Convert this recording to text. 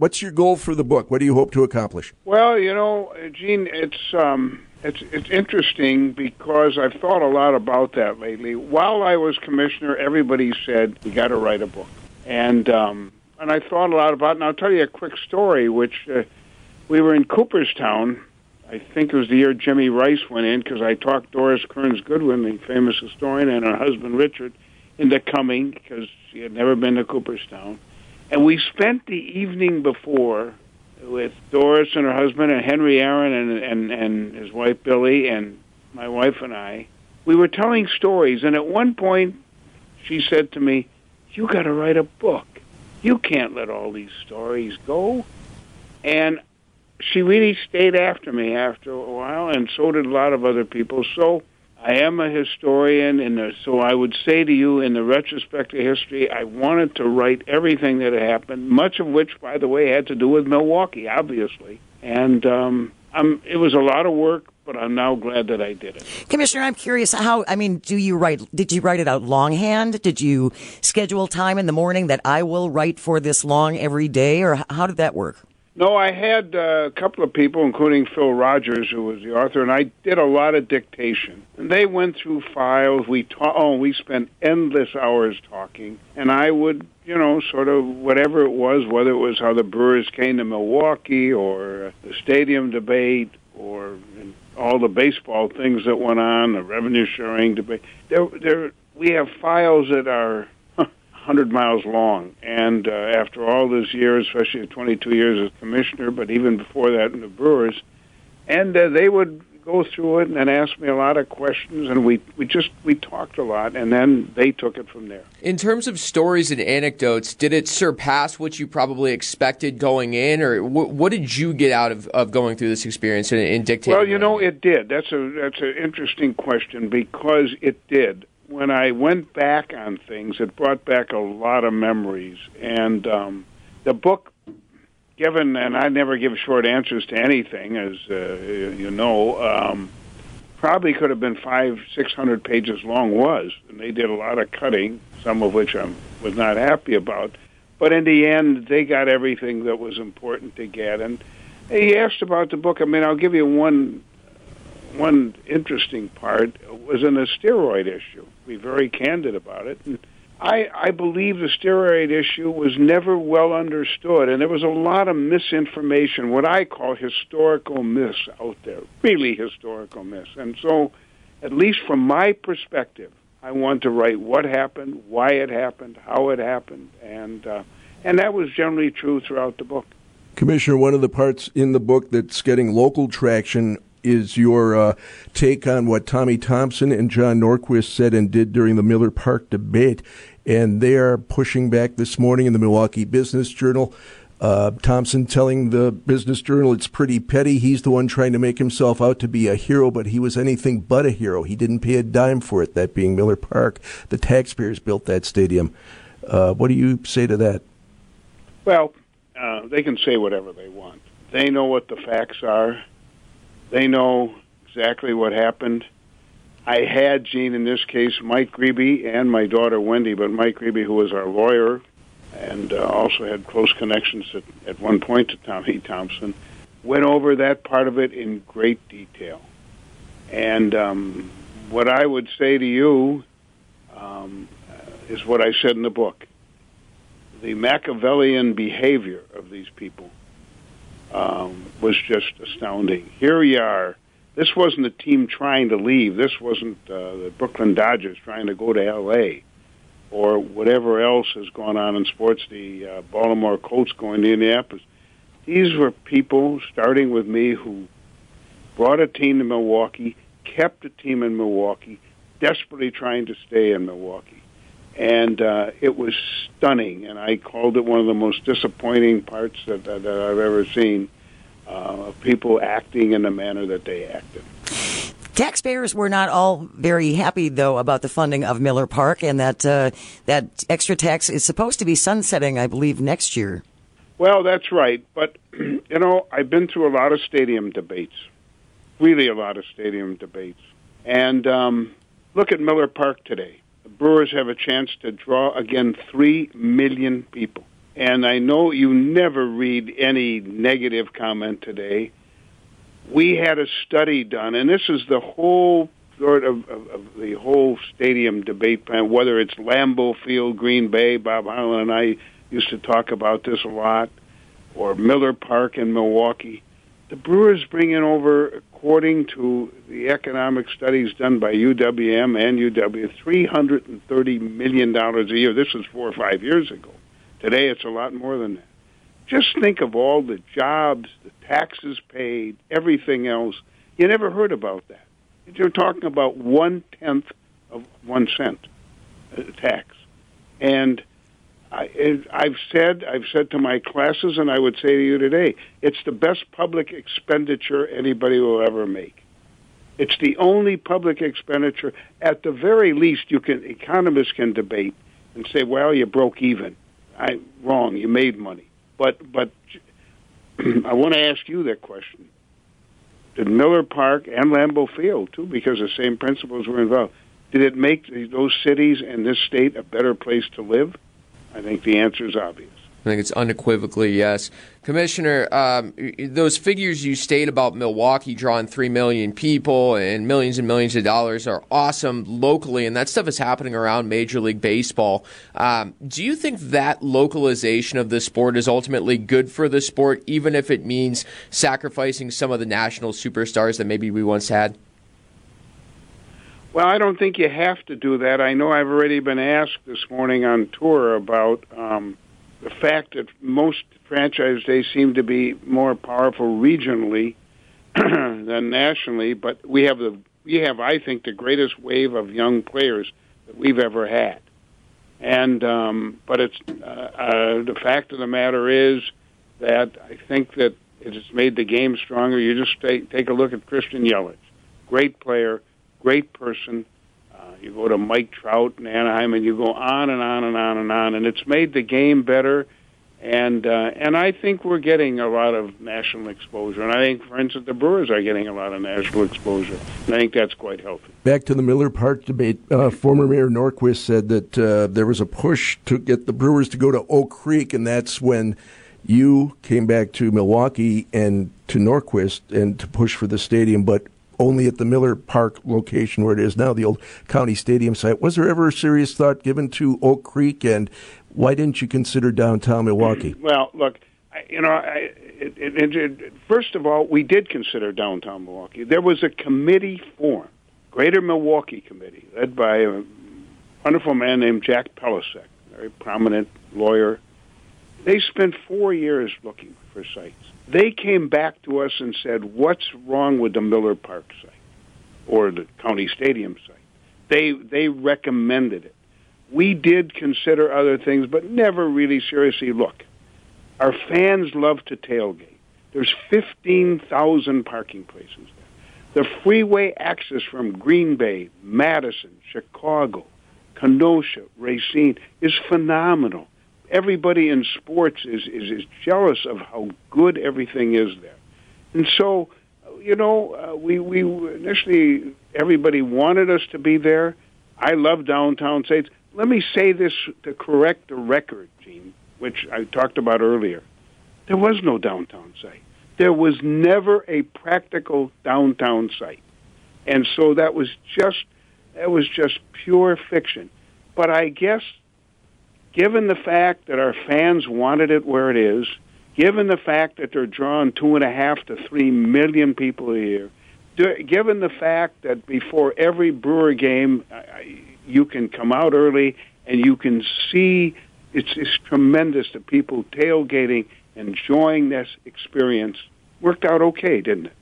What's your goal for the book? What do you hope to accomplish? Well, you know, Gene, it's um, it's it's interesting because I've thought a lot about that lately. While I was commissioner, everybody said you got to write a book, and um, and I thought a lot about it. And I'll tell you a quick story, which uh, we were in Cooperstown. I think it was the year Jimmy Rice went in because I talked Doris Kearns Goodwin, the famous historian, and her husband Richard into coming because she had never been to Cooperstown. And we spent the evening before with Doris and her husband and Henry Aaron and, and, and his wife Billye and my wife and I. We were telling stories, and at one point she said to me, You got to write a book. You can't let all these stories go. And she really stayed after me after a while, and so did a lot of other people. So I am a historian, and so I would say to you, in the retrospect of history, I wanted to write everything that happened, much of which, by the way, had to do with Milwaukee, obviously. And um, I'm, it was a lot of work, but I'm now glad that I did it. Commissioner, I'm curious how, I mean, do you write, did you write it out longhand? Did you schedule time in the morning that I will write for this long every day, or how did that work? No, I had a couple of people, including Phil Rogers, who was the author, and I did a lot of dictation. And they went through files. We ta- oh, we spent endless hours talking, and I would, you know, sort of whatever it was, whether it was how the Brewers came to Milwaukee or the stadium debate or all the baseball things that went on, the revenue sharing debate. There, there, we have files that are 100 miles long. And uh, after all those years, especially 22 years as commissioner, but even before that in the Brewers, and uh, they would go through it and ask me a lot of questions, and we, we just we talked a lot, and then they took it from there. In terms of stories and anecdotes, did it surpass what you probably expected going in, or what, what did you get out of, of going through this experience in, in dictating? Well, you know, it did. That's a that's an interesting question because it did when I went back on things, it brought back a lot of memories. And um, the book, given, and I never give short answers to anything, as uh, you know, um, probably could have been five, six hundred pages long. Was and they did a lot of cutting, some of which I was not happy about. But in the end, they got everything that was important to get. And he asked about the book. I mean, I'll give you one one interesting part was in the steroid issue. Be very candid about it. And I, I believe the steroid issue was never well understood, and there was a lot of misinformation, what I call historical myths out there, really historical myths. And so, at least from my perspective, I want to write what happened, why it happened, how it happened, and uh, and that was generally true throughout the book. Commissioner, one of the parts in the book that's getting local traction is your uh, take on what Tommy Thompson and John Norquist said and did during the Miller Park debate. And they are pushing back this morning in the Milwaukee Business Journal. Uh, Thompson telling the Business Journal it's pretty petty. He's the one trying to make himself out to be a hero, but he was anything but a hero. He didn't pay a dime for it, that being Miller Park. The taxpayers built that stadium. Uh, what do you say to that? Well, uh, they can say whatever they want. They know what the facts are. They know exactly what happened. I had Gene in this case, Mike Grebe and my daughter Wendy, but Mike Grebe, who was our lawyer and uh, also had close connections at, at one point to Tommy Thompson, went over that part of it in great detail. And um, what I would say to you um, is what I said in the book. The Machiavellian behavior of these people um, was just astounding. Here we are. This wasn't a team trying to leave. This wasn't uh, the Brooklyn Dodgers trying to go to L.A. or whatever else has gone on in sports. The uh, Baltimore Colts going to Indianapolis. These were people, starting with me, who brought a team to Milwaukee, kept a team in Milwaukee, desperately trying to stay in Milwaukee and uh, it was stunning. And I called it one of the most disappointing parts that, that, that I've ever seen uh, of people acting in the manner that they acted. Taxpayers were not all very happy, though, about the funding of Miller Park, and that uh, that extra tax is supposed to be sunsetting, I believe, next year. Well, that's right. But you know, I've been through a lot of stadium debates, really a lot of stadium debates, and um, look at Miller Park today. Brewers have a chance to draw again 3 million people. and I know you never read any negative comment today. We had a study done, and this is the whole sort of, of, of the whole stadium debate whether it's Lambeau Field, Green Bay, Bob Harlan and I used to talk about this a lot, or Miller Park in Milwaukee. The Brewers bring in over, according to the economic studies done by UWM and UW, $330 million a year. This was four or five years ago. Today it's a lot more than that. Just think of all the jobs, the taxes paid, everything else. You never heard about that. You're talking about one tenth of one cent uh, tax, and I, I've said I've said to my classes, and I would say to you today, it's the best public expenditure anybody will ever make. It's the only public expenditure. At the very least, you can economists can debate and say, "Well, you broke even." I wrong. You made money, but but I want to ask you that question did Miller Park and Lambeau Field too, because the same principles were involved. Did it make those cities and this state a better place to live? I think the answer is obvious. I think it's unequivocally yes. Commissioner, um, those figures you state about Milwaukee drawing 3 million people and millions and millions of dollars are awesome locally, and that stuff is happening around Major League Baseball. Um, do you think that localization of the sport is ultimately good for the sport, even if it means sacrificing some of the national superstars that maybe we once had? Well, I don't think you have to do that. I know I've already been asked this morning on tour about. Um, the fact that most franchise days seem to be more powerful regionally than nationally, but we have the we have, I think, the greatest wave of young players that we've ever had. And um, but it's uh, uh, the fact of the matter is that I think that it has made the game stronger. You just take take a look at Christian Yelich, great player, great person, you go to Mike Trout in Anaheim, and you go on and on and on and on, and it's made the game better. And uh, and I think we're getting a lot of national exposure, and I think, for instance, the Brewers are getting a lot of national exposure, and I think that's quite healthy. Back to the Miller Park debate, uh, former Mayor Norquist said that uh, there was a push to get the Brewers to go to Oak Creek, and that's when you came back to Milwaukee and to Norquist and to push for the stadium, but only at the Miller Park location where it is now, the old county stadium site. Was there ever a serious thought given to Oak Creek, and why didn't you consider downtown Milwaukee? Well, look, you know, I, it, it, it, first of all, we did consider downtown Milwaukee. There was a committee formed, Greater Milwaukee Committee, led by a wonderful man named Jack Pelisek, very prominent lawyer. They spent four years looking for sites they came back to us and said, "What's wrong with the Miller Park site or the County Stadium site?" They they recommended it. We did consider other things, but never really seriously look. Our fans love to tailgate. There's 15,000 parking places there. The freeway access from Green Bay, Madison, Chicago, Kenosha, Racine is phenomenal everybody in sports is, is, is jealous of how good everything is there. And so, you know, uh, we, we initially, everybody wanted us to be there. I love downtown sites. Let me say this to correct the record, Gene, which I talked about earlier. There was no downtown site. There was never a practical downtown site. And so that was just that was just pure fiction. But I guess given the fact that our fans wanted it where it is, given the fact that they're drawing two and a half to three million people a year, given the fact that before every Brewer game, you can come out early and you can see it's, it's tremendous the people tailgating, enjoying this experience. Worked out okay, didn't it?